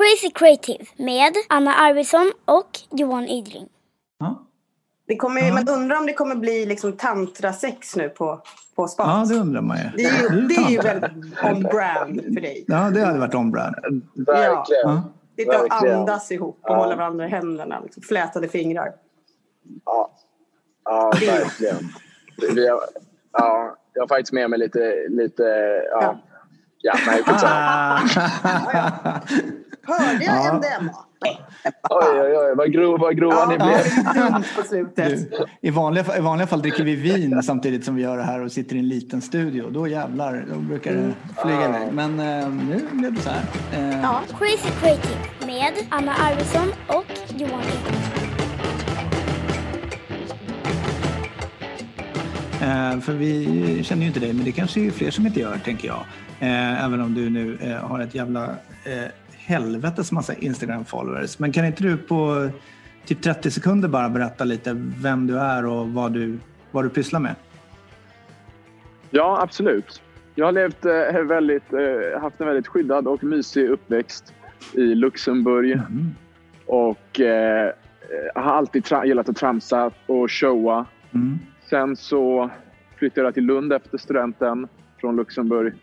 Crazy Creative med Anna Arvidsson och Johan Ydring. Ja. Det kommer, Ja. Man undrar om det kommer bli liksom tantrasex nu på, på spat. ja, det undrar man ju. det är ju, det är ju tantra. väldigt on brand för dig. Ja, det hade varit on-brand. Verkligen. Ja. Sitta och andas ihop och Ja. hålla varandra i händerna. Liksom, flätade fingrar. Ja, ja verkligen. Vi har, ja, jag har faktiskt med mig lite... lite ja. Ja. Ja, nej, skitsamma. Hörde jag Ja. MDMA? Oj, oj, oj. Vad, grov, vad grova ni Ja, blev. slutet. Du, i, vanliga, I vanliga fall dricker vi vin samtidigt som vi gör det här och sitter i en liten studio. Då jävlar, då brukar det flyga iväg. Men eh, nu blev det så här. Eh, Ja. Crazy Creative med Anna Arvidsson och Johan Ydring. Eh, för vi känner ju inte dig, men det kanske är fler som inte gör, tänker jag. Eh, även om du nu eh, har ett jävla eh, helvetes massa Instagram-followers. Men kan inte du på typ 30 sekunder bara berätta lite vem du är och vad du, vad du pysslar med? Ja, absolut. Jag har levt, eh, väldigt, eh, haft en väldigt skyddad och mysig uppväxt i Luxemburg. Mm. Och eh, har alltid gillat att tramsa och showa. Mm. Sen så flyttade jag till Lund efter studenten från Luxemburg.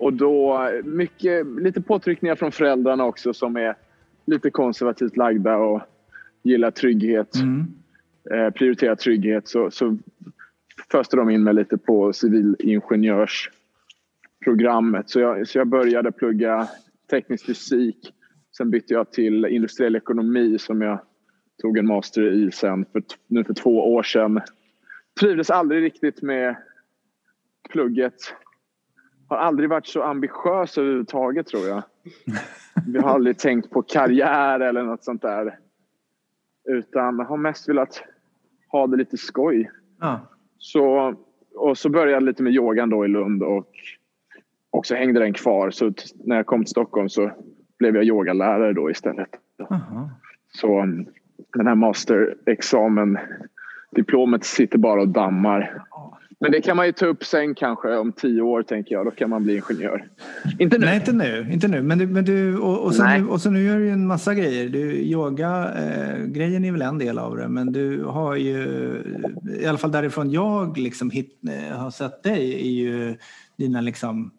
Och då mycket, lite påtryckningar från föräldrarna också som är lite konservativt lagda och gillar trygghet, Mm. eh, prioriterar trygghet. Så, så föste de in mig lite på civilingenjörsprogrammet. Så jag, så jag började plugga teknisk fysik. Sen bytte jag till industriell ekonomi som jag tog en master i sen för, nu för två år sedan. Trivdes aldrig riktigt med plugget. Har aldrig varit så ambitiös överhuvudtaget tror jag. Vi har aldrig tänkt på karriär eller något sånt där. Utan har mest velat ha det lite skoj. Ja. Så, och så började jag lite med yogan då i Lund och, och så hängde den kvar. Så när jag kom till Stockholm så blev jag yogalärare då istället. Aha. Så mm, den här masterexamen, diplomet sitter bara och dammar. Men det kan man ju ta upp sen kanske om tio år tänker jag. Då kan man bli ingenjör. Inte nu. Nej, inte nu. Inte nu. Men du, men du, och, och, så nu, och så nu gör du ju en massa grejer. Du, yoga, eh, grejen är väl en del av det, men du har ju, i alla fall därifrån jag liksom hit, eh, har sett dig, är ju dina liksom,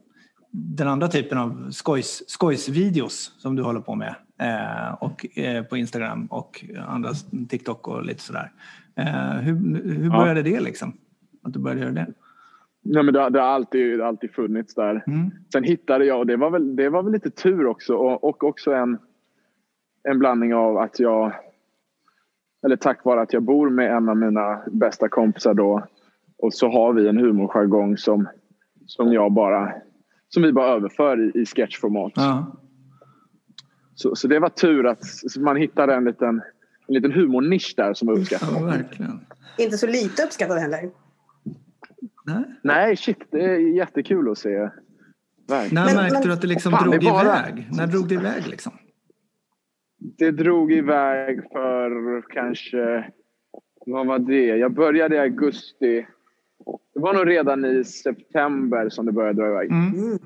den andra typen av skojs, skojsvideos som du håller på med. Eh, och eh, på Instagram och andra TikTok och lite sådär. Eh, hur, hur Ja. började det liksom? Att du började göra det? Nej, men det, har- det, har alltid, det har alltid funnits där. Mm. Sen hittade jag, och det var väl, det var väl lite tur också och, och också en, en blandning av att jag, eller tack vare att jag bor med en av mina bästa kompisar då och så har vi en humorjargong som, som jag bara, som vi bara överför i, i sketchformat. Ja. Så, så det var tur att man hittade en liten, en liten humornisch där som var ja, uppskattad. verkligen. Inte så lite uppskattad heller. Nej. Nej, shit, det är jättekul att se. Verkligen. När Men- märkte men- du att det liksom Fan, drog det bara- iväg? När drog det iväg liksom? Det drog iväg för kanske... Vad var det? Jag började i augusti. Det var nog redan i september som det började dra iväg. Mm.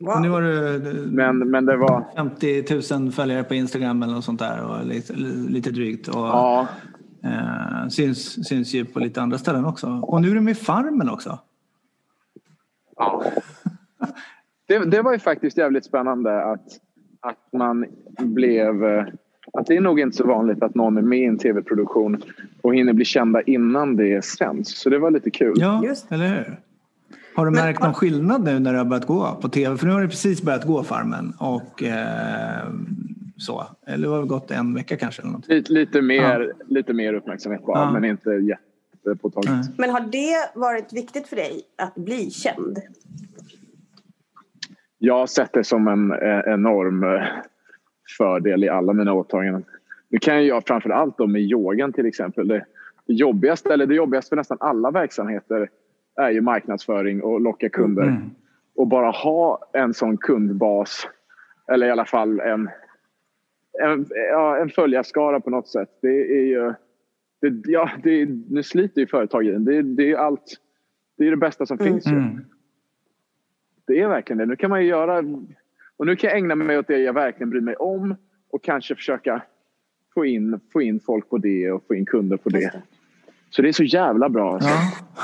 Wow. Och nu har du Men, men det var... 50 000 följare på Instagram eller något sånt där och lite, lite drygt. Och, Ja, eh, syns, syns ju på lite andra ställen också. Och nu är du med i Farmen också. ja. Det, det var ju faktiskt jävligt spännande att, att man blev... eh, Att det är nog inte så vanligt att någon är med i en tv-produktion och hinner bli kända innan det sänds. Så det var lite kul. Ja, Just. eller hur? Har du Men- märkt någon skillnad nu när det har börjat gå på tv? För nu har det precis börjat gå Farmen och eh, så. Eller har det gått en vecka kanske? Eller något? Lite, lite, mer, lite mer uppmärksamhet bara, Ja. men inte jättepåtagligt. Nej. Men har det varit viktigt för dig att bli känd? Jag har sett det som en eh, enorm eh, fördel i alla mina åtaganden. Nu kan jag framför allt med yogan till exempel. Det, det jobbigaste, eller det jobbigaste för nästan alla verksamheter är ju marknadsföring och locka kunder. Mm. Och bara ha en sån kundbas, eller i alla fall en, en, ja, en följarskara på något sätt. Det är ju... Det, ja, det, är- nu sliter ju företag i den. Det, är- det är allt. Det är det bästa som finns ju. Mm. Det är verkligen det. Nu kan man ju göra Och nu kan jag ägna mig åt det jag verkligen bryr mig om och kanske försöka få in, få in folk på det och få in kunder på det. Så det är så jävla bra. Alltså.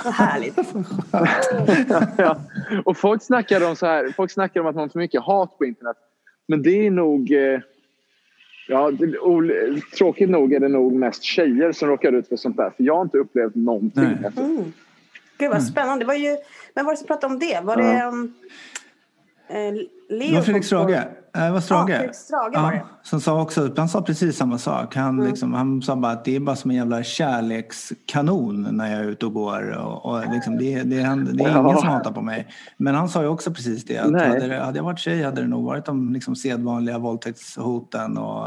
Ja. Härligt. ja. Och folk snackar, om så här, folk snackar om att man har för mycket hat på internet. Men det är nog... eh, Ja, tråkigt nog är det nog mest tjejer som råkar ut för sånt där. För jag har inte upplevt någonting. Mm. Gud vad spännande. Det var ju, vem var det som pratade om det? Var det um, eh, Leo? Det var Fredrik Strage. Eh, Det var Strage. Ja, Fredrik Strage var det. Som sa också, han sa precis samma sak. Han, Mm. liksom, han sa bara att det är bara som en jävla kärlekskanon när jag är ute och går. Och, och liksom, det, det, är- det är ingen Ja. som hatar på mig. Men han sa ju också precis det. Att Nej. hade, det, hade jag varit tjej hade det nog varit de liksom, sedvanliga våldtäktshoten och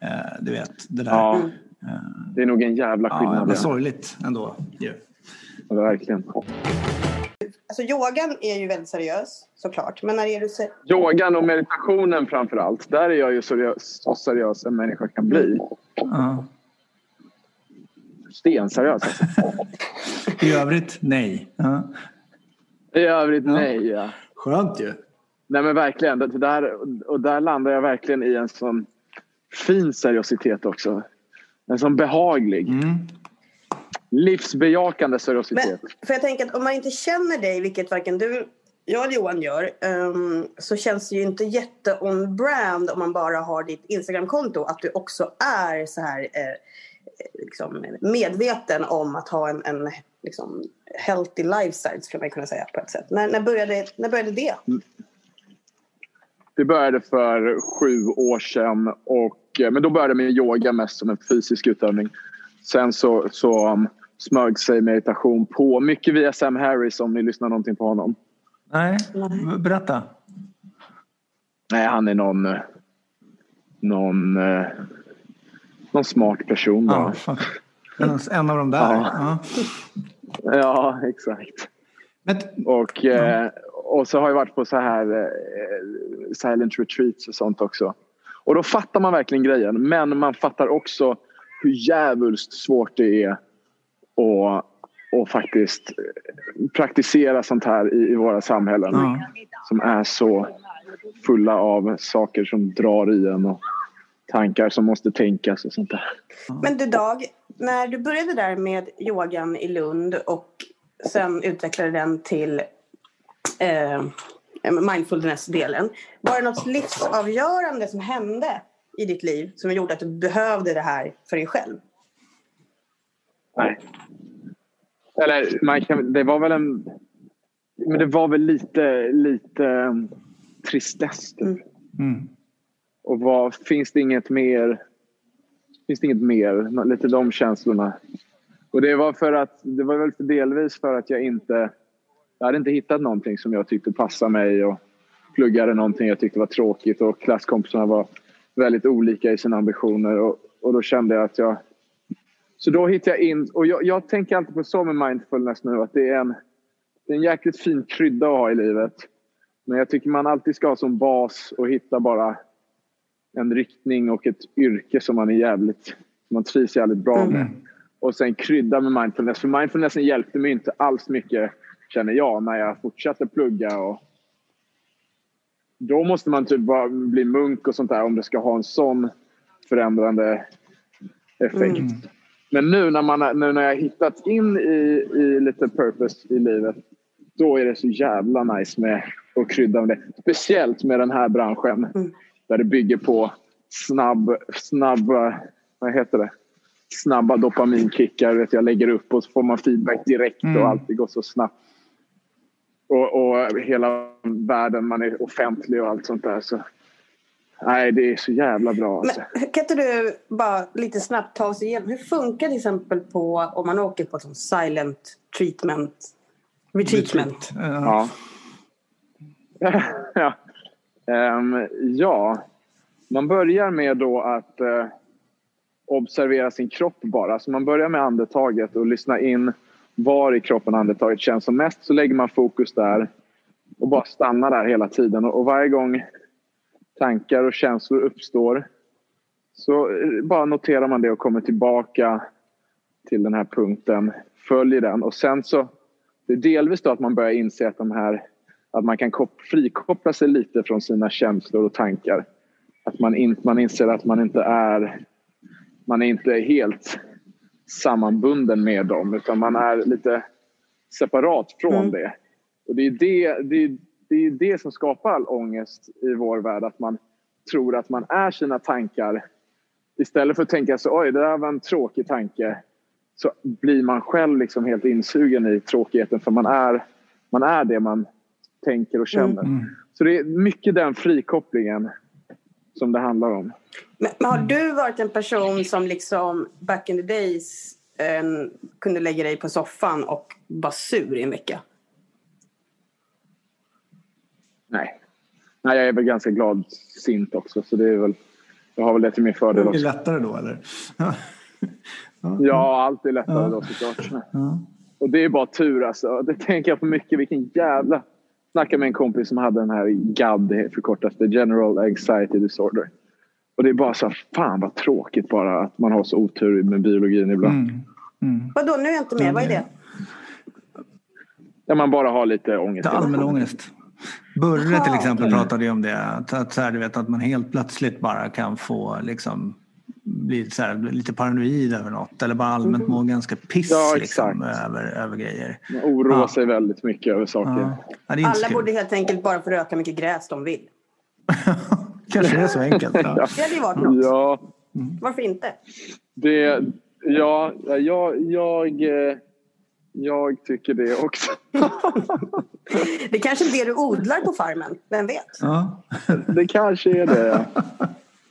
eh, du vet, det där. Ja. Eh, det är nog en jävla ja, skillnad. Ja, sorgligt ändå. ju. verkligen. Alltså yogan är ju väldigt seriös såklart. Men när är du ser... Yogan och meditationen framför allt. Där är jag ju seriös, så seriös en människa kan bli. Ja. Stenseriös alltså. I övrigt, nej. Ja. I övrigt Ja. nej. Ja. Skönt ju. Nej men verkligen. Det där, och där landar jag verkligen i en sån fin seriositet också. En sån behaglig. Mm. Livsbejakande Men, seriositet. för jag tänker att om man inte känner dig, vilket varken du, jag eller Johan gör, ehm, så känns det ju inte jätte on brand om man bara har ditt Instagramkonto att du också är så här eh, liksom medveten om att ha en, en liksom, healthy lifestyle skulle man kunna säga på ett sätt. När, när, började, när började det? Det började för sju år sedan. Och, eh, men då började jag med yoga mest som en fysisk utövning. Sen så, så um, smög sig meditation på. Mycket via Sam Harris om ni lyssnar någonting på honom. Nej, berätta. Nej, han är någon, någon, någon smart person. Ja, en, av de där. Ja. Ja. Ja, exakt. Men, Och, eh, och så har jag varit på så här eh, silent retreats och sånt också. Och då fattar man verkligen grejen. Men man fattar också hur jävulst svårt det är att och faktiskt praktisera sånt här i, i våra samhällen. ja. Som är så fulla av saker som drar i en och tankar som måste tänkas och sånt där. Men du Dag, när du började där med yogan i Lund och sen utvecklade den till eh, mindfulness-delen. Var det något livsavgörande som hände i ditt liv som gjorde att du behövde det här för dig själv? Nej. Eller man kan, det var väl en... Men det var väl lite, lite um, tristess. typ. Mm. Mm. Och vad, finns det inget mer? Finns det inget mer? Lite de känslorna. Och det var för att det var väl delvis för att jag inte jag hade inte hittat någonting som jag tyckte passade mig och pluggade någonting jag tyckte var tråkigt och klasskompisarna var väldigt olika i sina ambitioner och, och då kände jag att jag så då hittade jag in och jag, jag tänker alltid på så med mindfulness nu att det är en det är en jäkligt fin krydda att ha i livet. Men jag tycker man alltid ska ha som bas och hitta bara en riktning och ett yrke som man är jävligt, som man trivs jävligt bra med. Och sen krydda med mindfulness. För mindfulnessen hjälpte mig inte alls mycket, känner jag, när jag fortsatte plugga. Och då måste man typ bara bli munk och sånt där om det ska ha en sån förändrande effekt. Mm. Men nu när, man, nu när jag hittat in i, i lite purpose i livet, då är det så jävla nice med att krydda med det. Speciellt med den här branschen Mm. där det bygger på snabb, snabba, vad heter det? snabba dopaminkickar. Vet jag lägger upp och så får man feedback direkt Mm. och allt det går så snabbt. Och, och hela världen, man är offentlig och allt sånt där. Så, nej, det är så jävla bra. Alltså. Men kan inte du bara lite snabbt ta oss igenom hur funkar till exempel på om man åker på sånt silent treatment, retreatment? Ja. Ja. ja. Ehm, ja, man börjar med då att eh, observera sin kropp bara. Så man börjar med andetaget och lyssna in var i kroppen andetaget känns som mest. Så lägger man fokus där och bara stannar där hela tiden. Och, och varje gång tankar och känslor uppstår så eh, bara noterar man det och kommer tillbaka till den här punkten, följer den och sen så det är delvis då att man börjar inse att de här att man kan kop- frikoppla sig lite från sina känslor och tankar. Att man, in, man inser att man inte är man är inte helt sammanbunden med dem utan man är lite separat från Mm. det. Och det är det, det, är, det är det som skapar all ångest i vår värld. Att man tror att man är sina tankar. Istället för att tänka så oj det där var en tråkig tanke. Så blir man själv liksom helt insugen i tråkigheten för man är, man är det man tänker och känner. Mm. Så det är mycket den frikopplingen som det handlar om. Men, men har du varit en person som liksom back in the days eh, kunde lägga dig på soffan och vara sur i en vecka? Nej. Nej, jag är väl ganska glad sint också så det är väl, jag har väl det till min fördel Det är också. lättare då eller? Ja. Ja, allt är lättare Ja. då såklart. Ja. Och det är bara tur alltså. Det tänker jag på mycket. Vilken jävla... Snackade med en kompis som hade den här GAD, det förkortas det General Anxiety Disorder. Och det är bara så här, fan vad tråkigt bara att man har så otur med biologin ibland. Mm. Mm. Vadå, nu är jag inte med. Vad är det? Där man bara har lite ångest. Det är allmän ångest. Burre till exempel pratade ju om det. Att, att, så här, du vet, att man helt plötsligt bara kan få liksom, bli så här, lite paranoid över något. Eller bara allmänt må ganska piss Ja, liksom, över, över grejer. Man oroar Ja. sig väldigt mycket över saker. Ja. Alla kul. borde helt enkelt bara få röka mycket gräs de vill. Kanske det är så enkelt. Ja. Det hade ju varit något. Ja, Varför inte? det... Ja, jag, jag, eh, jag tycker det också. Det kanske är det du odlar på farmen. Vem vet? Ja. Det kanske är det.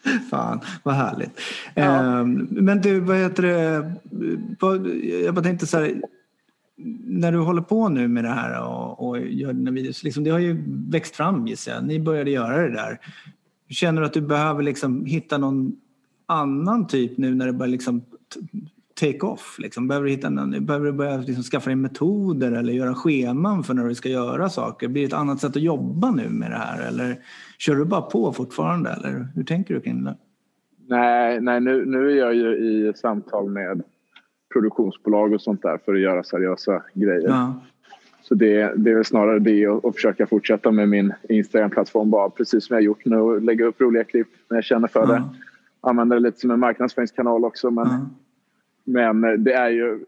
Fan, vad härligt. Ja. Ehm, men du, vad heter det? Vad, jag bara tänkte så här. När du håller på nu med det här och, och gör dina videos, liksom, det har ju växt fram gissar jag. Ni började göra det där. Känner du att du behöver liksom hitta någon annan typ nu när det börjar liksom t- take off? Liksom? Behöver du, hitta någon, behöver du börja liksom skaffa dig metoder eller göra scheman för när du ska göra saker? Blir det ett annat sätt att jobba nu med det här? Eller kör du bara på fortfarande? Eller hur tänker du kring det? Nej, nej nu, nu är jag ju i samtal med produktionsbolag och sånt där för att göra seriösa grejer. Ja. Så det, det är väl snarare det och, och försöka fortsätta med min Instagram-plattform bara precis som jag gjort nu och lägga upp roliga klipp när jag känner för det. Ja. Använda det lite som en marknadsföringskanal också men, Ja. Men det är ju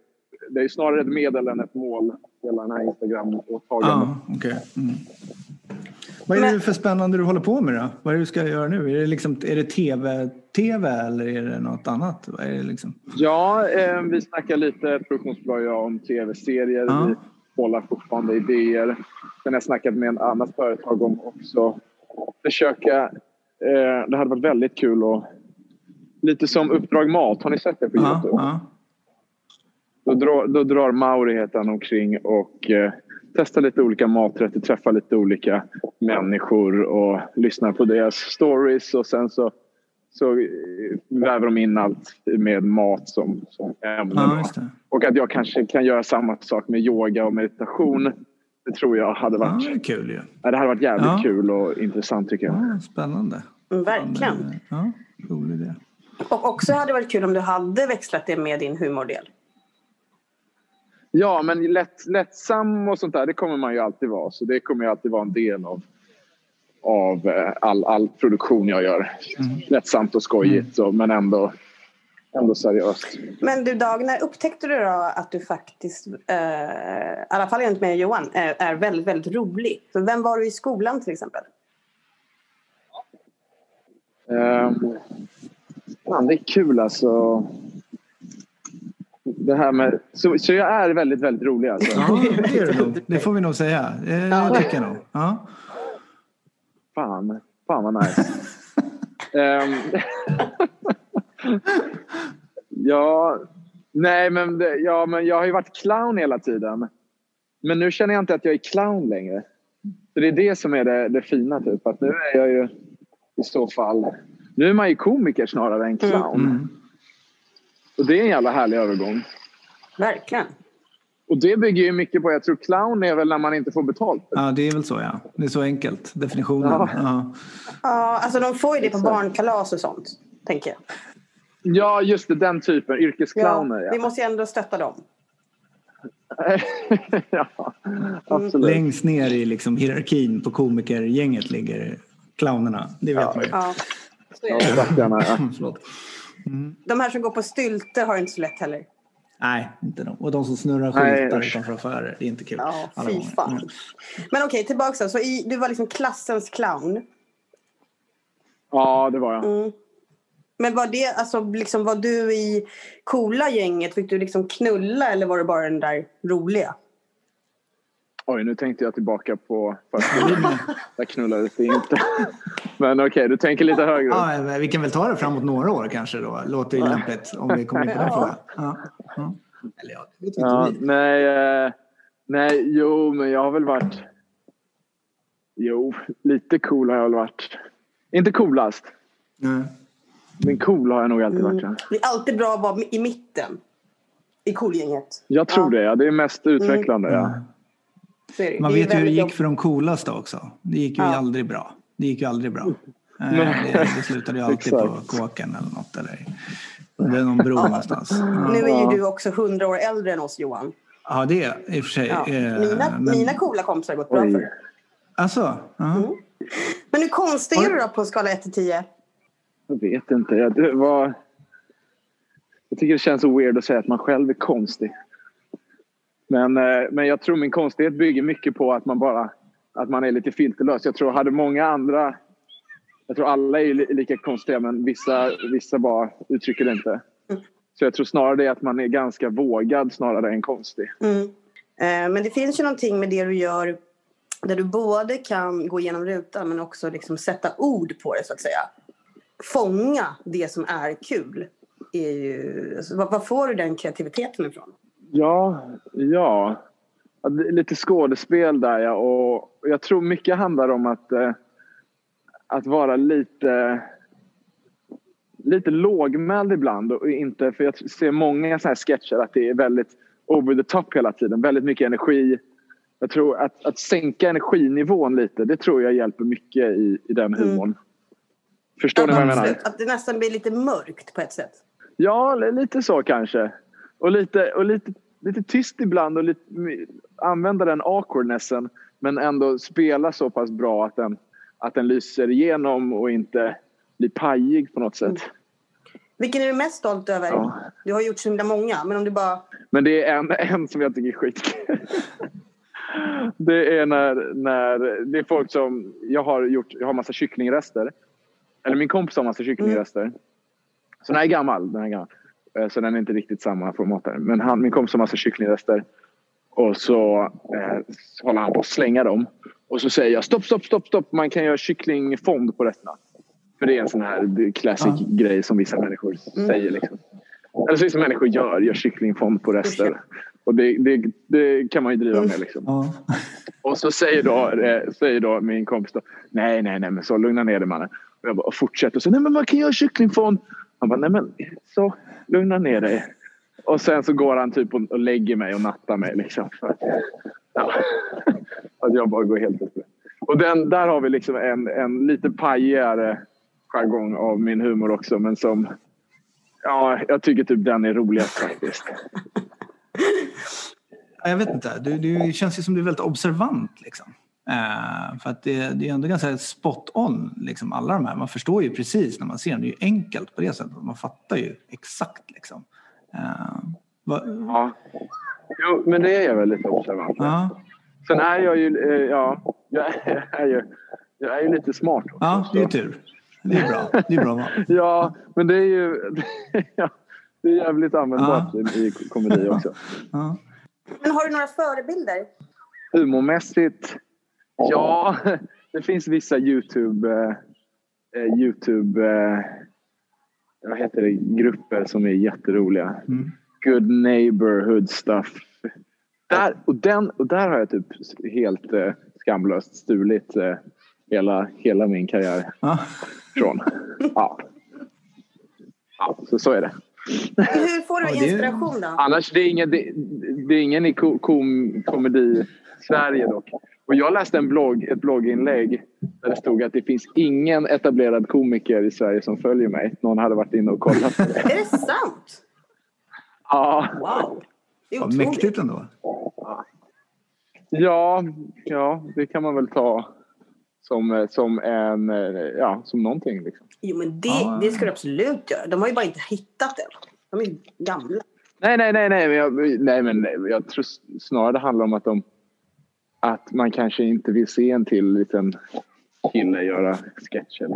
det är snarare ett medel än ett mål hela den här Instagram-åtagandet. Ja, okej. Mm. Vad är det för spännande du håller på med då? Vad är det du ska göra nu? Är det, liksom, är det TV, TV eller är det något annat? Vad är det liksom? Ja, eh, vi snackar lite produktionsbolag ja, om tv-serier. Ja. Vi bollar fortfarande idéer. Sen har jag snackat med ett annat företag om också försöka... Eh, det hade varit väldigt kul att... Lite som Uppdrag Mat. Har ni sett det på Ja, Youtube? ja. Då, drar, då drar Mauri heter han omkring och eh, testar lite olika maträtter, träffar lite olika människor och lyssnar på deras stories och sen så, så eh, väver de in allt med mat som, som ämne. ja det. Och att jag kanske kan göra samma sak med yoga och meditation. Det tror jag hade Ja, varit, det är kul ju. ja, det hade varit jävligt Ja. kul och intressant tycker jag. Ja, spännande. Verkligen. Ja, rolig idé. Och också hade det varit kul om du hade växlat det med din humordel. Ja, men lätt, lättsam och sånt där, det kommer man ju alltid vara. Så det kommer ju alltid vara en del av, av eh, all, all produktion jag gör. Lättsamt och skojigt, så, men ändå, ändå seriöst. Men du Dag, när upptäckte du då att du faktiskt, eh, i alla fall enligt mig och Johan, är, är väldigt, väldigt rolig? Så vem var du i skolan till exempel? Um, fan, det är kul alltså. Det här med, så, så jag är väldigt, väldigt rolig alltså. Ja, det är det nog. Det får vi nog säga. Det, det tycker jag nog. Ja. Fan, fan vad nice. Ehm, ja, nej men, det, ja, men jag har ju varit clown hela tiden. Men nu känner jag inte att jag är clown längre. Så det är det som är det, det fina typ. Att nu är jag ju i så fall... Nu är man ju komiker snarare än clown. Mm. Och det är en jävla härlig övergång. Verkligen. Och det bygger ju mycket på, jag tror clown är väl när man inte får betalt. ja, det är väl så ja. Det är så enkelt. Definitionen. Ja. Ja. Ja, alltså de får ju det på barnkalas och sånt, tänker jag. Ja, just det, den typen. Yrkesclowner. Ja, Ja, vi måste ju ändå stötta dem. ja, absolut. Längst ner i liksom hierarkin på komikergänget ligger clownerna. Det vet man ju. Ja. Så är Ja, stackarna. ja. Förlåt. De här som går på stylter har inte så lätt heller. Nej, inte de. Och de som snurrar skyltar utanför affärer. Det är inte kul. Ja, fy fan. Mm. Men okej, tillbaka då. Så i, du var liksom klassens clown. Ja, det var jag. Mm. Men var det, alltså liksom var du i coola gänget? Fick du liksom knulla eller var det bara den där roliga? Oj, nu tänkte jag tillbaka på förskolan. Där knullades det inte. Men okej, du tänker lite högre. Ja, vi kan väl ta det framåt några år kanske då. Låter ju lämpligt om vi kommer in på den frågan. Ja. Ja. Eller ja, det vet inte Ja, vi. nej, eh, nej, jo, men jag har väl varit... Jo, lite cool har jag väl varit. Inte coolast, Nej. men cool har jag nog alltid varit. ja. Det är alltid bra att vara i mitten. I coolgänget. Jag tror Ja. det, ja. Det är mest utvecklande, ja. Man vet ju hur det gick för de coolaste också. Det gick ju Ja. aldrig bra. Det gick ju aldrig bra. Eh, Det, det slutade ju alltid på kåken eller något. Eller, det är någon bro någonstans. Nu är ju du också hundra år äldre än oss Johan. ja, det är i och för sig. Ja. eh, Mina, men- mina coola kompisar har gått bra Oj. för. Alltså, ja. Mm. Men hur konstig är du då på en skala 1 till 10? Jag vet inte. Jag, det var... jag tycker det känns så weird att säga att man själv är konstig. Men, eh, men jag tror min konstighet bygger mycket på att man bara att man är lite filterlös. Jag tror hade många andra... Jag tror alla är lika konstiga men vissa, vissa bara uttrycker det inte. Så jag tror snarare det är att man är ganska vågad snarare än konstig. Mm. Eh, Men det finns ju någonting med det du gör där du både kan gå igenom rutan men också liksom sätta ord på det så att säga. Fånga det som är kul. Är ju, alltså, var, var får du den kreativiteten ifrån? Ja, ja. Ja, Lite skådespel där ja. Och jag tror mycket handlar om att, eh, att vara lite, lite lågmäld ibland. Och inte, för jag ser många så här sketcher att det är väldigt over the top hela tiden. Väldigt mycket energi. Jag tror att, att sänka energinivån lite, det tror jag hjälper mycket i, i den humorn. Förstår ni vad jag menar? Att det nästan blir lite mörkt på ett sätt. Ja, li- lite så kanske. Och lite, och lite, lite tyst ibland och lite, använda den awkwardnessen men ändå spela så pass bra att den, att den lyser igenom och inte blir pajig på något sätt. Vilken är du mest stolt över? Ja. Du har gjort så himla många, men om du bara... Men det är en, en som jag tycker är skitkul. Det är när, när det är folk som... Jag har gjort jag har massa kycklingrester. Eller min kompis har massa kycklingrester. Så den här är gammal. Den här är gammal. Eh, Så den är inte riktigt samma format där. Men han, min kompis har massa kycklingrester. Och så, eh, håller han på att slänga dem. Och så säger jag stopp, stopp, stopp, stopp. Man kan göra kycklingfond på resterna. För det är en sån här classic grej som vissa människor säger. Liksom. Eller så vissa människor gör, gör kycklingfond på rester. Och det, det, det kan man ju driva med liksom. Ja. Och så säger då, eh, säger då min kompis då, nej, nej, nej, men så lugna ner dig mannen. Och jag bara och fortsätter och så, nej men man kan göra kycklingfond. Han bara, nej men så, lugna ner dig. Och sen så går han typ och, och lägger mig och nattar mig liksom. För att, ja, att jag bara går helt upp. Och den, där har vi liksom en, en lite pajigare jargong av min humor också. Men som, ja, jag tycker typ den är roligast faktiskt. Jag vet inte. Du, du det känns ju som du är väldigt observant. Liksom. Eh, för att det, det är ändå ganska spot on, liksom, alla de här. Man förstår ju precis när man ser dem. Det är ju enkelt på det sättet. Man fattar ju exakt. Liksom. Eh, va, Ja. Jo, men det är jag väl lite observant. ja, Sen är jag ju, eh, ja, jag är ju, jag är ju lite smart också. ja, det är tur. Det är bra. Det är bra. Ja, men det är ju, ja, det är jävligt användbart i, i komedi också. Ja. Men har du några förebilder? Humormässigt, ja, det finns vissa Youtube, eh, eh, Youtube, eh, vad heter det, grupper som är jätteroliga. Mm. Good neighborhood stuff. Där, och, den, och där har jag typ helt eh, skamlöst stulit eh, hela, hela min karriär Ja. från. Ja. ja, så så är det. Hur får du inspiration då? Annars, det är ingen, det, det är ingen i ko, kom, komedi-Sverige dock. Och jag läste en blogg, ett blogginlägg där det stod att det finns ingen etablerad komiker i Sverige som följer mig. Någon hade varit inne och kollat det. Är det sant? Ja, Wow! Det är otroligt. mäktigt ändå. Ja, ja, det kan man väl ta som, som en, ja, som någonting liksom. Jo, men det, Ja. det ska du absolut göra. De har ju bara inte hittat den. De är gamla. Nej, nej, nej, nej, men jag, nej, men nej, jag tror snarare det handlar om att de, att man kanske inte vill se en till liten kille göra sketcher.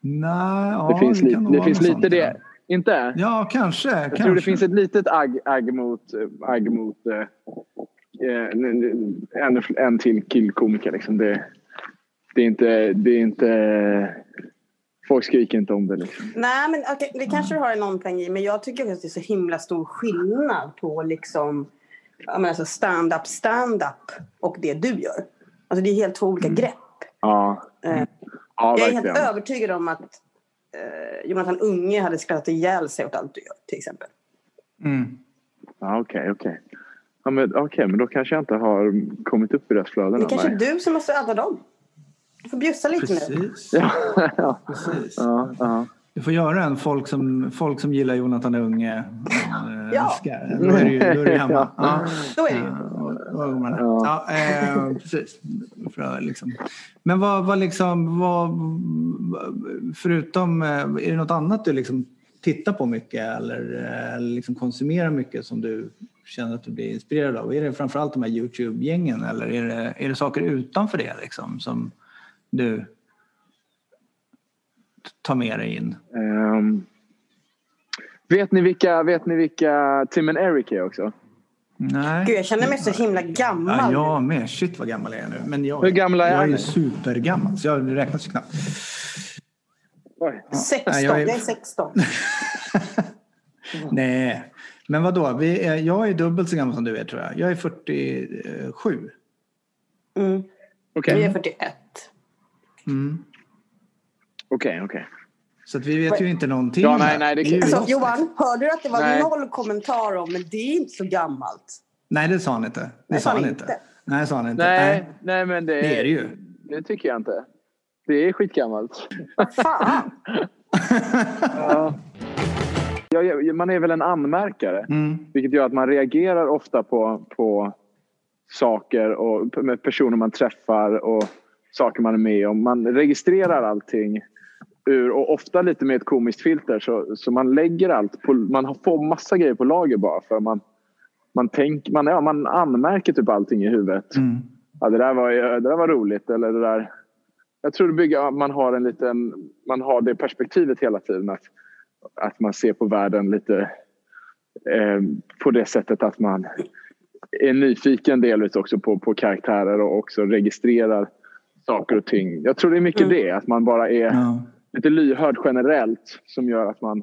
Nej, ja, det finns, lite, nog det finns lite sånt, det. Inte? Ja, kanske. Jag kanske. tror det finns ett litet agg, agg mot, agg mot eh, eh, en, en till killkomiker. Liksom. Det, det är inte... Det är inte folk skriker inte om det. Liksom. Nej, men okej, det kanske du har någon poäng i. Men jag tycker att det är så himla stor skillnad på liksom menar, alltså stand-up, stand-up och det du gör. Alltså det är helt två olika grepp. Ja, Eh, ja jag är helt övertygad om att eh, Jonathan Unge hade skrattat ihjäl sig åt allt du gör, till exempel. Mm. Ja, Okej, okej. Ja, men, okej, men då kanske jag inte har kommit upp i deras flöden. Det kanske är du som måste adda dem. Du får bjussa lite nu. Precis. Ja, ja, Precis. ja, ja. Du får göra en folk som, folk som gillar Jonathan Unge. eh, Ja. ska. Då är ju då är hemma. Ja. Ja. Då är det. Ja, man. Ja, eh, precis. För liksom. Men vad, vad liksom, vad, förutom, eh, är det något annat du liksom tittar på mycket eller, eller liksom konsumerar mycket som du känner att du blir inspirerad av? Är det framförallt de här Youtube-gängen eller är det, är det saker utanför det liksom som du tar med dig in? Ehm, vet, ni vilka, vet ni vilka Tim and Eric är också? Nej. Gud, jag känner mig så himla gammal. Ja, jag med. Shit vad gammal jag är nu. Men jag, Hur gamla är jag är ni? supergammal så jag räknas ju knappt. Oj. 16. Nej, jag, jag är... är- 16. Nej, men vad då? Vi är, jag är dubbelt så gammal som du är tror jag. Jag är 47. Mm. Okej, Jag är 41. Mm. Okej, okej. Så att vi vet ju inte någonting. Ja, nej, nej, det kan- ju Alltså. Johan, hörde du att det var Nej. noll kommentar om men det är inte så gammalt? Nej, det sa han inte. Det Nej, sa han inte. Nej, det sa han inte. Nej, nej, men det, Det är det ju. Det tycker jag inte. Det är skitgammalt. Fan! Ja. Ja, ja, man är väl en anmärkare. Mm. Vilket gör att man reagerar ofta på, på saker och med personer man träffar och saker man är med om. Man registrerar allting ur, och ofta lite med ett komiskt filter. Så, så man lägger allt på, man får massa grejer på lager bara för man, man, tänk, man, ja, man anmärker typ allting i huvudet. Mm. Ja, det, där var, det där var roligt. Eller det där. Jag tror det bygger, man har en liten, man har det perspektivet hela tiden. Att, att man ser på världen lite eh, på det sättet att man är nyfiken delvis också på, på karaktärer och också registrerar saker och ting. Jag tror det är mycket Mm. det, att man bara är Ja. lite lyhörd generellt som gör att man,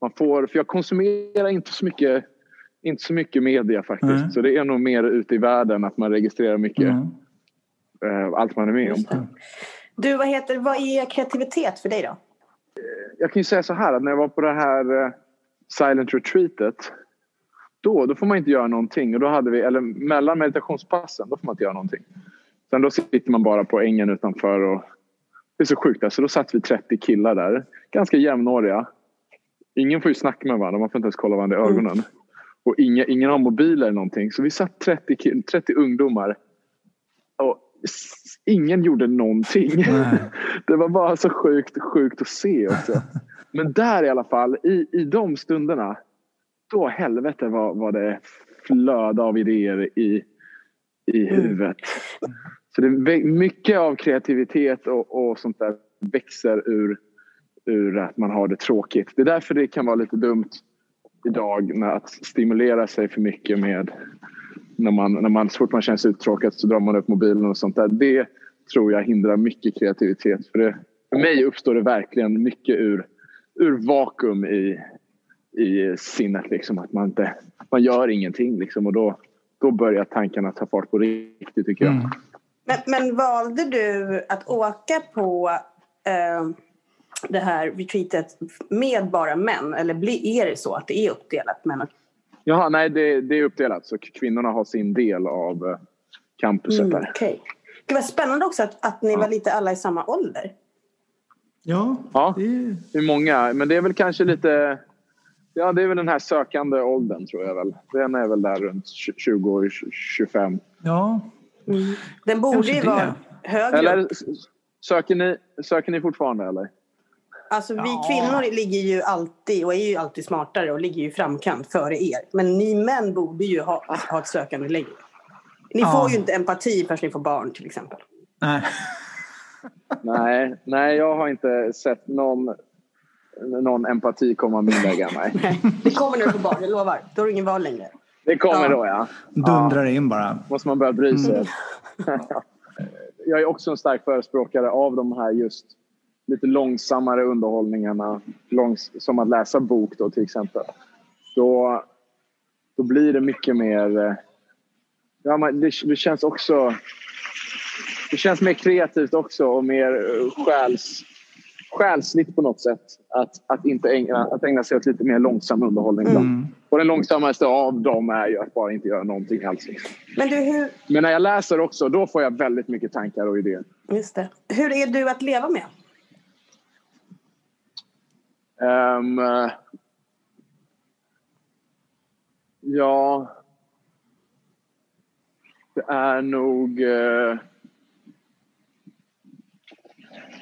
man får... För jag konsumerar inte så mycket, inte så mycket media faktiskt. Nej. Så det är nog mer ute i världen att man registrerar mycket Mm. eh, allt man är med om. Du, vad heter vad är kreativitet för dig då? Jag kan ju säga så här att när jag var på det här eh, silent retreatet då, då får man inte göra någonting. Och då hade vi, eller mellan meditationspassen, då får man inte göra någonting. Sen då sitter man bara på ängen utanför och det är så sjukt. Alltså, då satt vi 30 killar där, ganska jämnåriga. Ingen får ju snacka med varandra, man får inte ens kolla varandra i ögonen. Och inga, ingen har mobil eller någonting. Så vi satt 30, kill- 30 ungdomar och ingen gjorde någonting. Nej. Det var bara så sjukt, sjukt att se också. Men där i alla fall, i, i de stunderna, då helvete var, var det flöde av idéer i, i huvudet. Så det, mycket av kreativitet och, och sånt där växer ur, ur att man har det tråkigt. Det är därför det kan vara lite dumt idag med att stimulera sig för mycket med när man, när man, så fort man känner sig uttråkad så drar man upp mobilen och sånt där. Det tror jag hindrar mycket kreativitet. För, det, för mig uppstår det verkligen mycket ur, ur vakuum i, i sinnet. Liksom, att man, inte, man gör ingenting liksom, och då, då börjar tankarna ta fart på riktigt tycker jag. Mm. Men, men valde du att åka på eh, det här retreatet med bara män? Eller blir, är det så att det är uppdelat män och Jaha, nej det, det är uppdelat så kvinnorna har sin del av eh, campuset Mm, där. okej. Gud vad spännande också att, att ni Ja. var lite alla i samma ålder. Ja, Ja. det. Det är många, men det är väl kanske lite ja, det är väl den här sökande åldern tror jag väl. Den är väl där runt 20 25. Ja. Mm. Den borde ju vara högre Eller söker ni, söker ni fortfarande eller? Alltså vi Ja. kvinnor ligger ju alltid och är ju alltid smartare och ligger ju i framkant före er. Men ni män borde ju ha, ha ett sökande längre. Ni Ja. får ju inte empati förrän ni får barn till exempel. Nej. Nej, nej, jag har inte sett någon, någon empati komma min väg. Nej. Nej, det kommer när du får barn, jag lovar. Då har du ingen val längre. Det kommer Ja. då ja. Dundrar in bara. måste man börja bry sig. jag är också en stark förespråkare av de här just lite långsammare underhållningarna. Långs som att läsa bok då till exempel. Då, då blir det mycket mer... eh, Ja, man, det, det känns också... Det känns mer kreativt också och mer eh, själs, själsligt på något sätt. Att, att, inte ägna, att ägna sig åt lite mer långsam underhållning. Mm. Och den långsammaste av dem är ju att bara inte göra någonting alls. liksom. Men du, hur, Men när jag läser också, då får jag väldigt mycket tankar och idéer. just det. hur är du att leva med? Eh, ja... Det är nog... eh,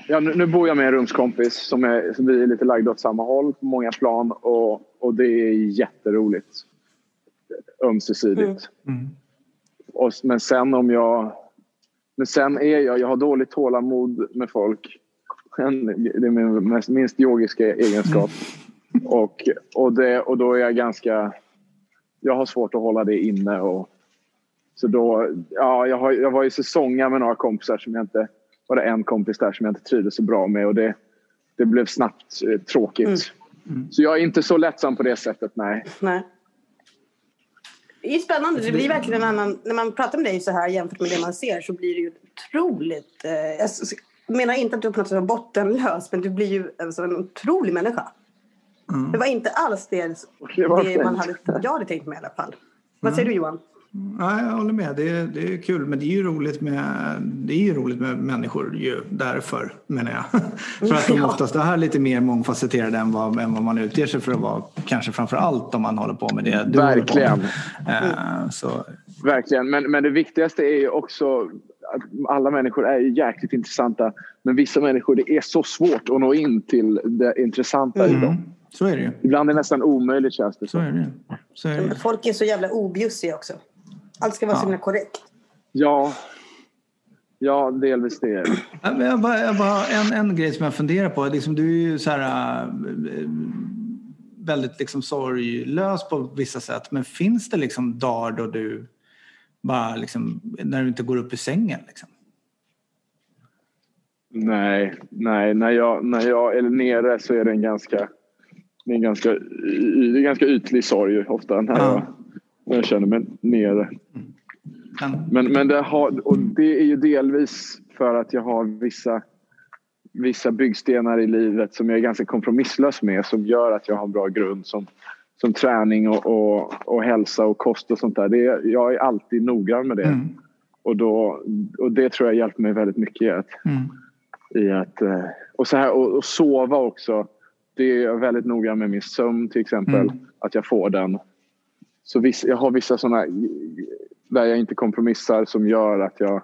ja, nu, nu bor jag med en rumskompis som, är, som vi är lite lagda åt samma håll på många plan och, och det är jätteroligt. Ömsesidigt. Mm. Och, men sen om jag... Men sen är jag... Jag har dåligt tålamod med folk. Det är min mest, minst yogiska egenskap. Och, och, det, och då är jag ganska... Jag har svårt att hålla det inne. Och, så då... Ja, jag, har, jag var i säsongar med några kompisar som jag inte... Var det en kompis där som jag inte trivdes så bra med och det, det blev snabbt eh, tråkigt. Så jag är inte så lättsam på det sättet, nej. Nej. Det är spännande. Det blir verkligen en annan... När man pratar med dig så här jämfört med det man ser så blir det ju otroligt... Eh, jag menar inte att du på något sätt var bottenlös men du blir ju alltså en otrolig människa. Det var inte alls det, Det det man hade, jag hade tänkt mig i alla fall. Vad säger du Johan? Ja, jag håller med. Det är, det är kul. Men det är ju roligt med, det är ju roligt med människor ju därför menar jag. för att de oftast är lite mer mångfacetterade än vad, än vad man utger sig för att vara. Kanske framför allt om man håller på med det du Verkligen. med. Eh, Så, Verkligen, men, men det viktigaste är ju också att alla människor är ju jäkligt intressanta. Men vissa människor, det är så svårt att nå in till det intressanta i dem. mm, så är det ju. Ibland är det nästan omöjligt känns det Så som. är det. Så är det. Folk är så jävla objussiga också. Allt ska vara så Ja. himla korrekt. Ja, ja delvis det. Jag bara, jag bara, en, en grej som jag funderar på. Liksom, du är ju så här, äh, väldigt liksom sorglös på vissa sätt. Men finns det liksom dagar då du bara liksom, när du inte går upp ur sängen? Liksom? Nej, nej när, jag, när jag är nere så är det en ganska, en ganska, det är ganska ytlig sorg ofta när, Ja. jag, jag känner mig nere. Men, Men, men det, har, och det är ju delvis för att jag har vissa, vissa byggstenar i livet som jag är ganska kompromisslös med som gör att jag har en bra grund som, som träning och, och, och hälsa och kost och sånt där. Det, jag är alltid noggrann med det. mm, Och, då, och det tror jag hjälper mig väldigt mycket i att, mm, i att eh, och, så här, och, och sova också. Det är jag väldigt noga med min sömn till exempel. Mm. Att jag får den. Så viss, jag har vissa sådana där jag inte kompromissar som gör att jag,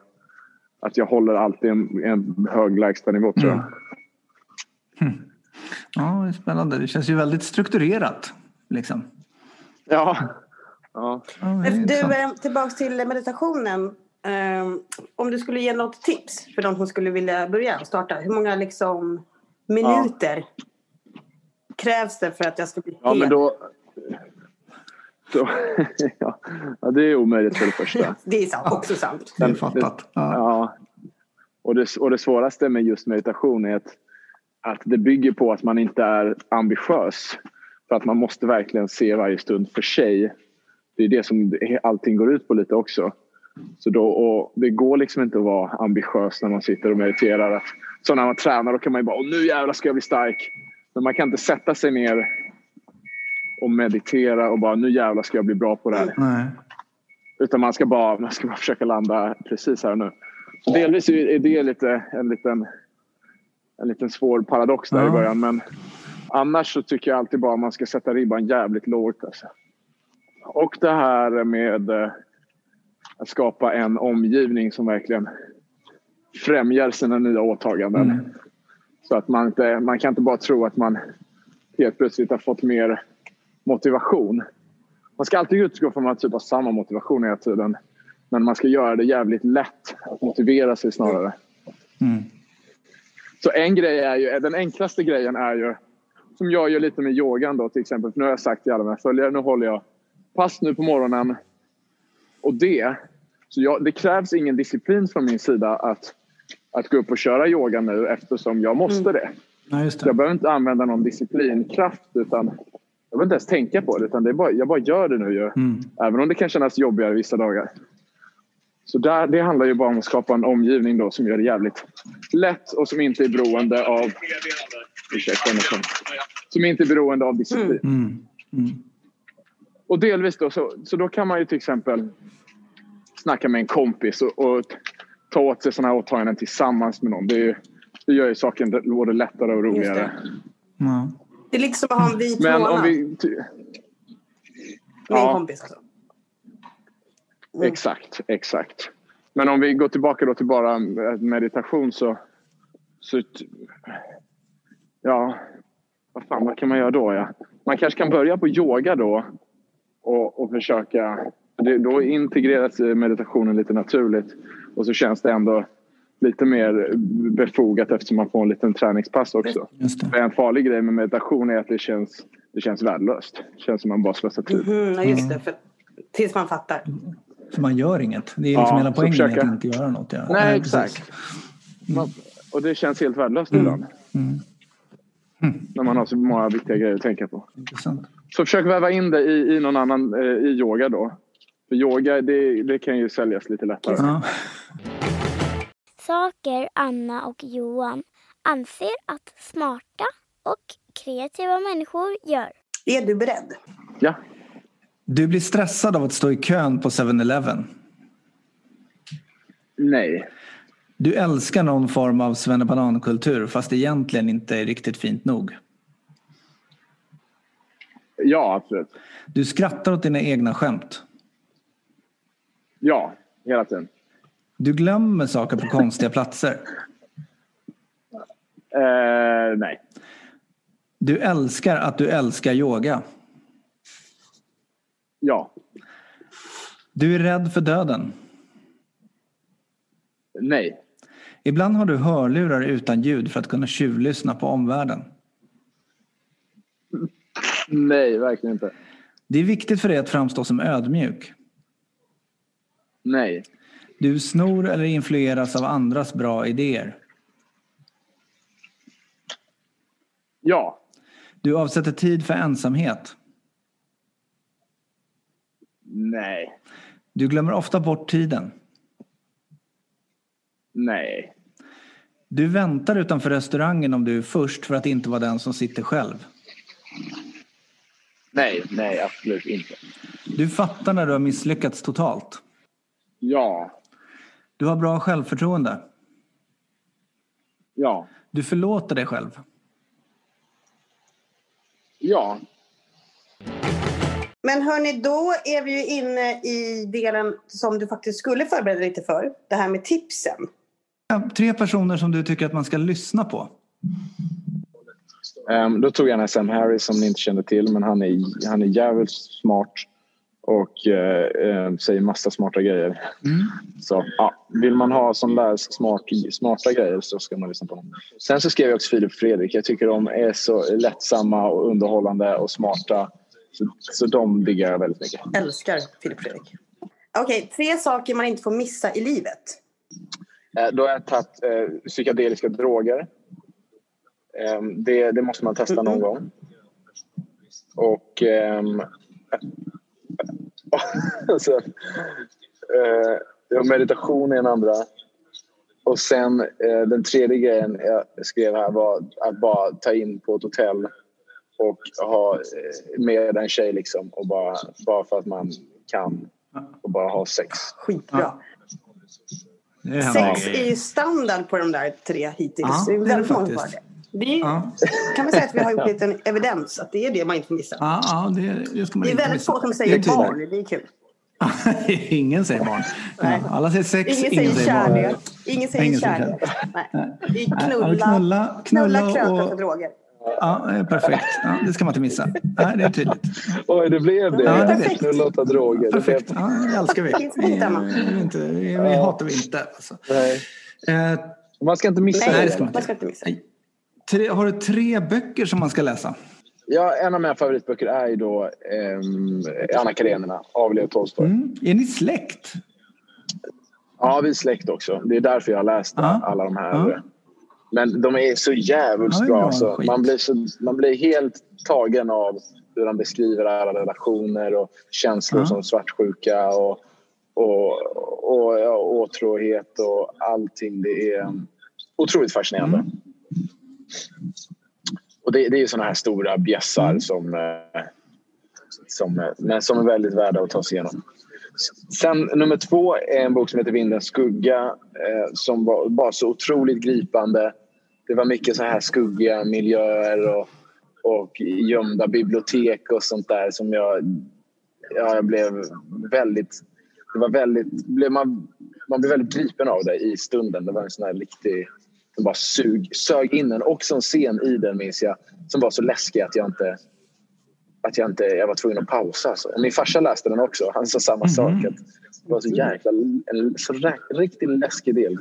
att jag håller alltid en, en hög lägstanivå tror jag. Mm. ja, det är spännande. Det känns ju väldigt strukturerat. Liksom. Ja. ja. Ja, Du, eh, tillbaks till meditationen. Eh, om du skulle ge något tips för de som skulle vilja börja och starta. Hur många liksom, minuter krävs det för att jag ska bli ja men då... då ja. det är omöjligt för det första. Det är sant, också sant. Det är fattat. Ja. Ja. Och det, och det svåraste med just meditation är att, att det bygger på att man inte är ambitiös. För att man måste verkligen se varje stund för sig. Det är det som allting går ut på lite också. Så då, och det går liksom inte att vara ambitiös när man sitter och mediterar. Att, så när man tränar då kan man ju bara nu jävlar ska jag bli stark. Men man kan inte sätta sig ner och meditera och bara nu jävlar ska jag bli bra på det här. Nej. Utan man ska bara, man ska bara försöka landa precis här och nu. Så delvis är det lite, en, liten, en liten svår paradox där Ja. i början. Men, Annars så tycker jag alltid bara man ska sätta ribban jävligt lågt. Alltså. Och det här med eh, att skapa en omgivning som verkligen främjar sina nya åtaganden. Mm. Så att man, inte, man kan inte bara tro att man helt plötsligt har fått mer motivation. Man ska alltid utgå från att man typ har samma motivation hela tiden. Men man ska göra det jävligt lätt att motivera sig snarare. Mm. Så en grej är ju, den enklaste grejen är ju som jag gör lite med yogan då till exempel. För nu har jag sagt till alla mina följare, nu håller jag pass nu på morgonen. Och det, så jag, det krävs ingen disciplin från min sida att, att gå upp och köra yoga nu eftersom jag måste det. Ja, just Så jag det. behöver inte använda någon disciplinkraft utan jag behöver inte ens tänka på det utan det är bara, jag bara gör det nu ju. Mm. Även om det kan kännas jobbigare vissa dagar. Så där, det handlar ju bara om att skapa en omgivning då som gör det jävligt lätt och som inte är beroende av... Ursäkta, kom- Som inte är beroende av disciplin. Mm. Mm. Och delvis då, så, så då kan man ju till exempel snacka med en kompis och, och ta åt sig sådana här åtaganden tillsammans med någon. Det, är ju, det gör ju saken både lättare och roligare. Ja. Det är lite som att ha en vit Men månad om vi... en Ja. kompis. Alltså. Mm. Exakt, exakt. Men om vi går tillbaka då till bara meditation så... så ja, vad fan, vad kan man göra då? Ja? Man kanske kan börja på yoga då och, och försöka... Det, då integreras meditationen lite naturligt och så känns det ändå lite mer befogat eftersom man får en liten träningspass också. Just det. För En farlig grej med meditation är att det känns, det känns värdelöst. Det känns som man bara slösar tid. Mhm, ja, just det. För, tills man fattar. För man gör inget. Det är Ja, liksom hela så poängen försöka- att inte göra något. Ja. Nej, exakt. Man, och det känns helt värdelöst ibland. Mm. När man har så många viktiga grejer att tänka på. Intressant. Så försök väva in det i, i någon annan, eh, i yoga då. För yoga, det, det kan ju säljas lite lättare. Ja. Saker Anna och Johan anser att smarta och kreativa människor gör. Är du beredd? Ja. Du blir stressad av att stå i kön på 7-Eleven. Nej. Du älskar någon form av svennebanankultur fast egentligen inte är riktigt fint nog. Ja, absolut. Du skrattar åt dina egna skämt. Ja, hela tiden. Du glömmer saker på konstiga platser. Eh, nej. Du älskar att du älskar yoga. Ja. Du är rädd för döden. Nej. Ibland har du hörlurar utan ljud för att kunna tjuvlyssna på omvärlden. Nej, verkligen inte. Det är viktigt för dig att framstå som ödmjuk. Nej. Du snor eller influeras av andras bra idéer. Ja. Du avsätter tid för ensamhet. Nej. Du glömmer ofta bort tiden. Nej. Du väntar utanför restaurangen om du är först för att inte vara den som sitter själv. Nej, nej, absolut inte. Du fattar när du har misslyckats totalt. Ja. Du har bra självförtroende. Ja. Du förlåter dig själv. Ja. Men hörni, då är vi ju inne i delen som du faktiskt skulle förbereda lite för. Det här med tipsen. Ja, Tre personer som du tycker att man ska lyssna på. Ehm, då tog jag den här Sam Harris som ni inte kände till men han är, han är jävligt smart och eh, eh, säger massa smarta grejer. Så ja, vill man ha som läs smart, smarta grejer så ska man lyssna på honom. Sen så skrev jag också Filip Fredrik. Jag tycker de är så lättsamma och underhållande och smarta. Så, så de diggar jag väldigt mycket. Älskar Filip Fredrik. Okej, tre saker man inte får missa i livet. Eh, Då har jag tagit eh, psykedeliska droger. Eh, det, det måste man testa någon gång. Och... ehm, så, eh, ja, meditation är en andra. Och sen eh, den tredje grejen jag skrev här var att bara ta in på ett hotell och ha eh, med en tjej liksom och bara, bara för att man kan och bara ha sex. Skitbra. Ja. Sex är ju standard på de där tre hittills. Ja, det är det är det väldigt många det. Vi Ja. kan väl säga att vi har gjort lite evidens att det är det man inte får missa. Ja, ja det, det ska man Det är väldigt få som säger barn. Det är kul. ingen säger barn. Nej. Ja, alla säger sex, Ingen ingen säger säger barn. kärlek. Ingen säger Ingen kärlek. Nej. Det är knulla, knulla, knulla kröka och- och droger. Ja, perfekt. Ja, det ska man inte missa. Nej, det är tydligt. Oj, det blev det. Ja, det blev- Knulla och ta droger. Perfekt. Ja, det älskar vi. Vi, vi, inte, vi, vi hatar vi inte. Alltså. Nej. Eh, Man ska inte missa Nej, det. man Man ska inte missa. Nej. Tre, har du tre böcker som man ska läsa? Ja, en av mina favoritböcker är ju då eh, Anna Karenina av Leo Tolstoj. Mm. Är ni släkt? Ja, vi är släkt också. Det är därför jag har läst Ja. alla de här. Ja. Men de är så jävligt bra. bra Så skit. man, blir så, man blir helt tagen av hur de beskriver alla relationer och känslor som svartsjuka och, och, och ja, åtråhet och allting. Det är otroligt fascinerande. Mm. Och det, det är ju såna här stora bjässar Mm. som, eh, som, eh, men som är väldigt värda att ta sig igenom. Sen nummer två är en bok som heter Vindens skugga eh, som var bara så otroligt gripande. Det var mycket så här skuggiga miljöer och, och gömda bibliotek och sånt där som jag, ja, jag blev väldigt... Det var väldigt blev man, man blev väldigt gripen av det i stunden. Det var en sån här riktig... som bara sug, sög in en. Också en scen i den minns jag som var så läskig att jag inte att jag inte jag var tvungen att pausa. Alltså. Min farsa läste den också. Han sa samma sak. Att det var så jäkla en så riktigt läskig del.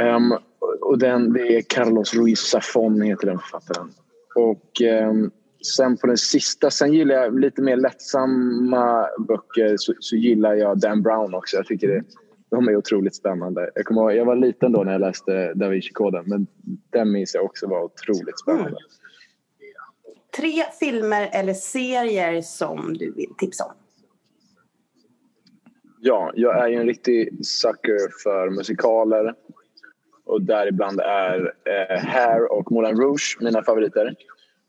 Ehm, och den, det är Carlos Ruiz Zafón heter den författaren. Och ehm, sen på den sista, sen gillar jag lite mer lättsamma böcker så, så gillar jag Dan Brown också. Jag tycker det, de är otroligt spännande. Jag, kommer ihåg, jag var liten då när jag läste Da Vinci-koden men den minns jag också var otroligt spännande. Tre filmer eller serier som du vill tipsa om. Ja, jag är ju en riktig sucker för musikaler. Och däribland är eh, Hair och Moulin Rouge mina favoriter.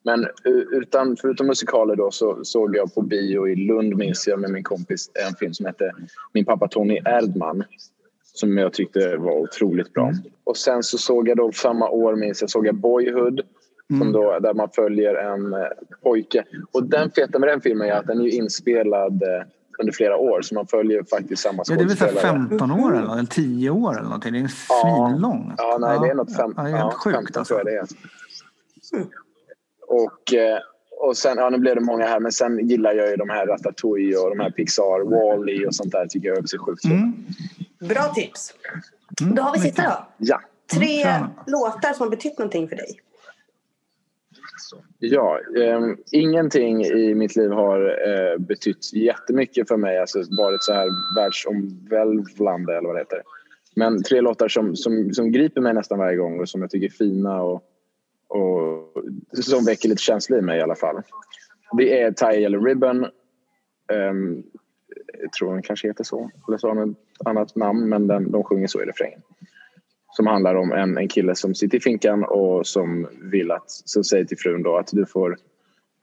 Men utan, förutom musikaler då så såg jag på bio i Lund minns jag med min kompis en film som hette Min pappa Tony Erdman. Som jag tyckte var otroligt bra. Och sen så såg jag då samma år minns jag såg jag Boyhood. Som då, där man följer en eh, pojke. Och den feta med den filmen är att den är inspelad eh, under flera år. Så man följer faktiskt samma Ja, det är väl så här skådespelare. 15 år eller, eller 10 år eller någonting. Det är Ja. svinlång. Ja, nej, det är något fem, Ja, ja, helt sjukt 15 alltså. tror jag det är. Och, eh, och sen, ja nu blev det många här, men sen gillar jag ju de här Ratatouille och de här Pixar, Wall-E och sånt där tycker jag också är sjukt. Mm. Bra tips. Mm, Då har vi sista då. Ja. Tre Mm, låtar som har betytt någonting för dig. Ja, ehm, ingenting i mitt liv har eh, betytt jättemycket för mig. Alltså varit så här världsomvälvlande eller vad det heter. Men tre låtar som, som, som griper mig nästan varje gång och som jag tycker är fina och, och som väcker lite känslor i mig i alla fall. Det är Tie Yellow Ribbon. Um, jag tror den kanske heter så. Eller så har den ett annat namn men den, de sjunger så i refrängen. Som handlar om en, en kille som sitter i finkan och som vill att, som säger till frun då att du får,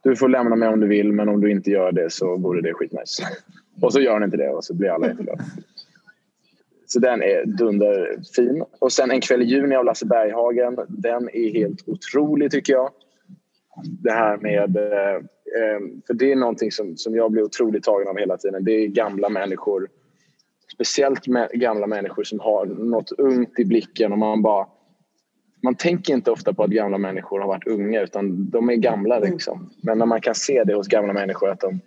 du får lämna mig om du vill men om du inte gör det så vore det skitnice. Och så gör han inte det och så blir alla jätteglada. Så den är dunderfin. Och sen En kväll i juni av Lasse Berghagen. Den är helt otrolig tycker jag. Det här med... eh, eh, För det är någonting som, som jag blir otroligt tagen av hela tiden. Det är gamla människor. Speciellt gamla människor som har något ungt i blicken och man bara... Man tänker inte ofta på att gamla människor har varit unga utan de är gamla liksom. Men när man kan se det hos gamla människor att de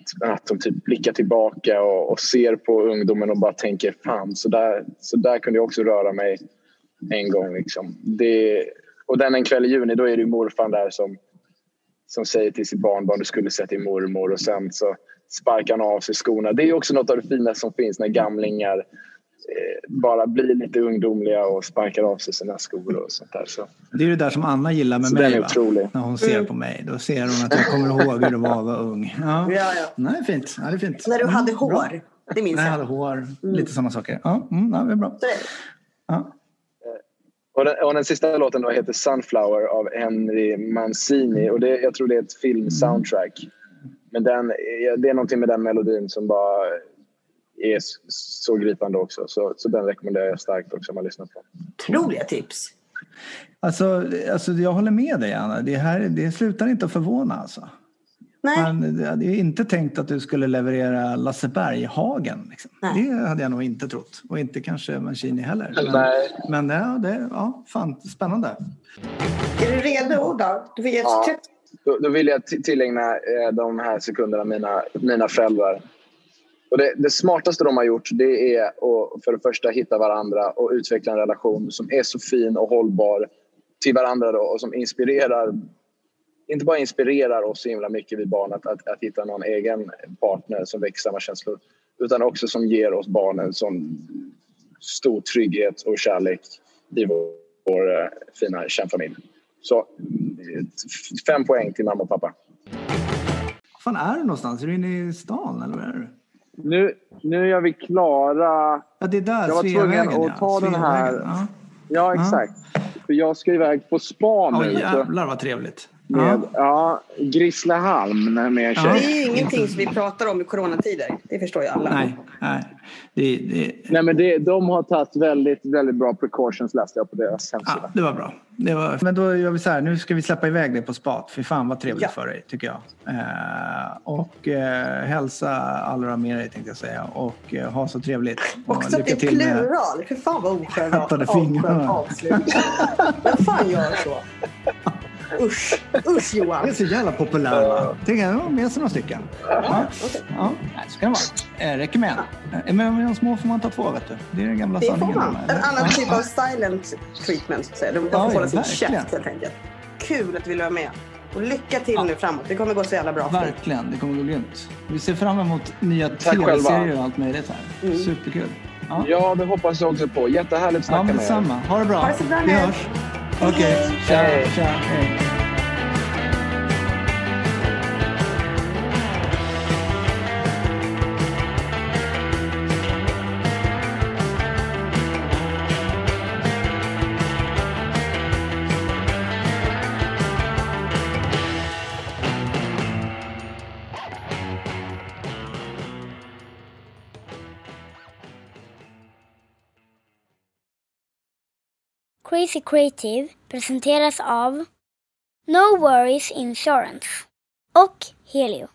att, att de typ blickar tillbaka och, och ser på ungdomen och bara tänker fan så där, så där kunde jag också röra mig en gång. Liksom. Det, och den en kväll i juni då är det morfar där som, som säger till sitt barnbarn du skulle sett din mormor och sen så sparkar han av sig skorna. Det är också något av det finaste som finns när gamlingar bara blir lite ungdomliga och sparkar av sig sina skor och sånt där. Så, Det är det där som Anna gillar med så mig är va? otrolig. När hon ser på mig. Då ser hon att jag kommer ihåg hur det var att vara ung. Ja. Ja, ja. Nej, fint. Ja, det är fint. När du Mm, hade bra. hår. Det minns När jag jag. hade hår. Lite sådana saker. Ja, mm, ja, det är bra. Så är det. Ja. Och den, och den sista låten då heter Sunflower av Henry Mancini. Och det, jag tror det är ett filmsoundtrack. Men den, det är någonting med den melodin som bara är så gripande också. Så, så den rekommenderar jag starkt också om man lyssnar på. Otroliga tips. Alltså, alltså, jag håller med dig Anna. Det, här, det slutar inte att förvåna alltså. Nej. Men det hade ju inte tänkt att du skulle leverera Lasse Berghagen. Liksom. Nej. Det hade jag nog inte trott. Och inte kanske Mancini heller. Men, Nej. men ja, det, ja, fan, spännande. Är du redo då? Du får ge Ja. Då, då vill jag tillägna eh, de här sekunderna mina, mina föräldrar. Och det, det smartaste de har gjort det är att för det första hitta varandra och utveckla en relation som är så fin och hållbar till varandra då, och som inspirerar inte bara inspirerar oss så himla mycket, vi barn, att, att, att hitta någon egen partner som väcker samma känslor utan också som ger oss barnen sån stor trygghet och kärlek i vår, vår fina kärnfamilj. Så fem poäng till mamma och pappa. Var fan är du någonstans? Är du inne i stan eller var är du? Nu, nu är vi klara. Ja, det är där, Jag var tvungen att ta den här- Ja. Ja, exakt. För jag ska iväg på spa Åh nu. så jävlar vad trevligt. Med Ja. ja, Grisslehalm med Ja. tjej. Det är ju ingenting som vi pratar om i coronatider. Det förstår ju alla. Nej, nej. Det, det, Nej, men det, de har tagit väldigt, väldigt bra precautions läste jag på deras ja, hemsida. det var bra. Det var, men då gör vi så här, nu ska vi släppa iväg dig på spat. Fy fan vad trevligt Ja. för dig, tycker jag. Eh, och eh, hälsa alla med dig, tänkte jag säga. Och eh, ha så trevligt. Och Också att det är plural. För fan vad fingrarna. avslut. Vem fan gör så? Usch. Usch Johan. Det är så jävla populär va? Tänk att ha med sig några stycken. Ja, så kan det vara. Eh, räcker med en. Eh, Men med de små får man ta två vet du. Det är den gamla Det får sanningen. man. En annan typ av silent treatment. Så att säga. De Ja, får hålla sin käft helt enkelt. Kul att du ville vara med. Och lycka till nu framåt. Det kommer gå så jävla bra. Verkligen, det kommer gå grymt. Vi ser fram emot nya tv-serier och allt möjligt här. Mm. Superkul. Ja, Ja, det hoppas jag också på. Jättehärligt att ja snacka men med er. detsamma. Ha det bra. Ha det så bra Vi hörs. Okej, hej. tja, Hej. tja, hej. Crazy Creative presenteras av No Worries Insurance och Helio.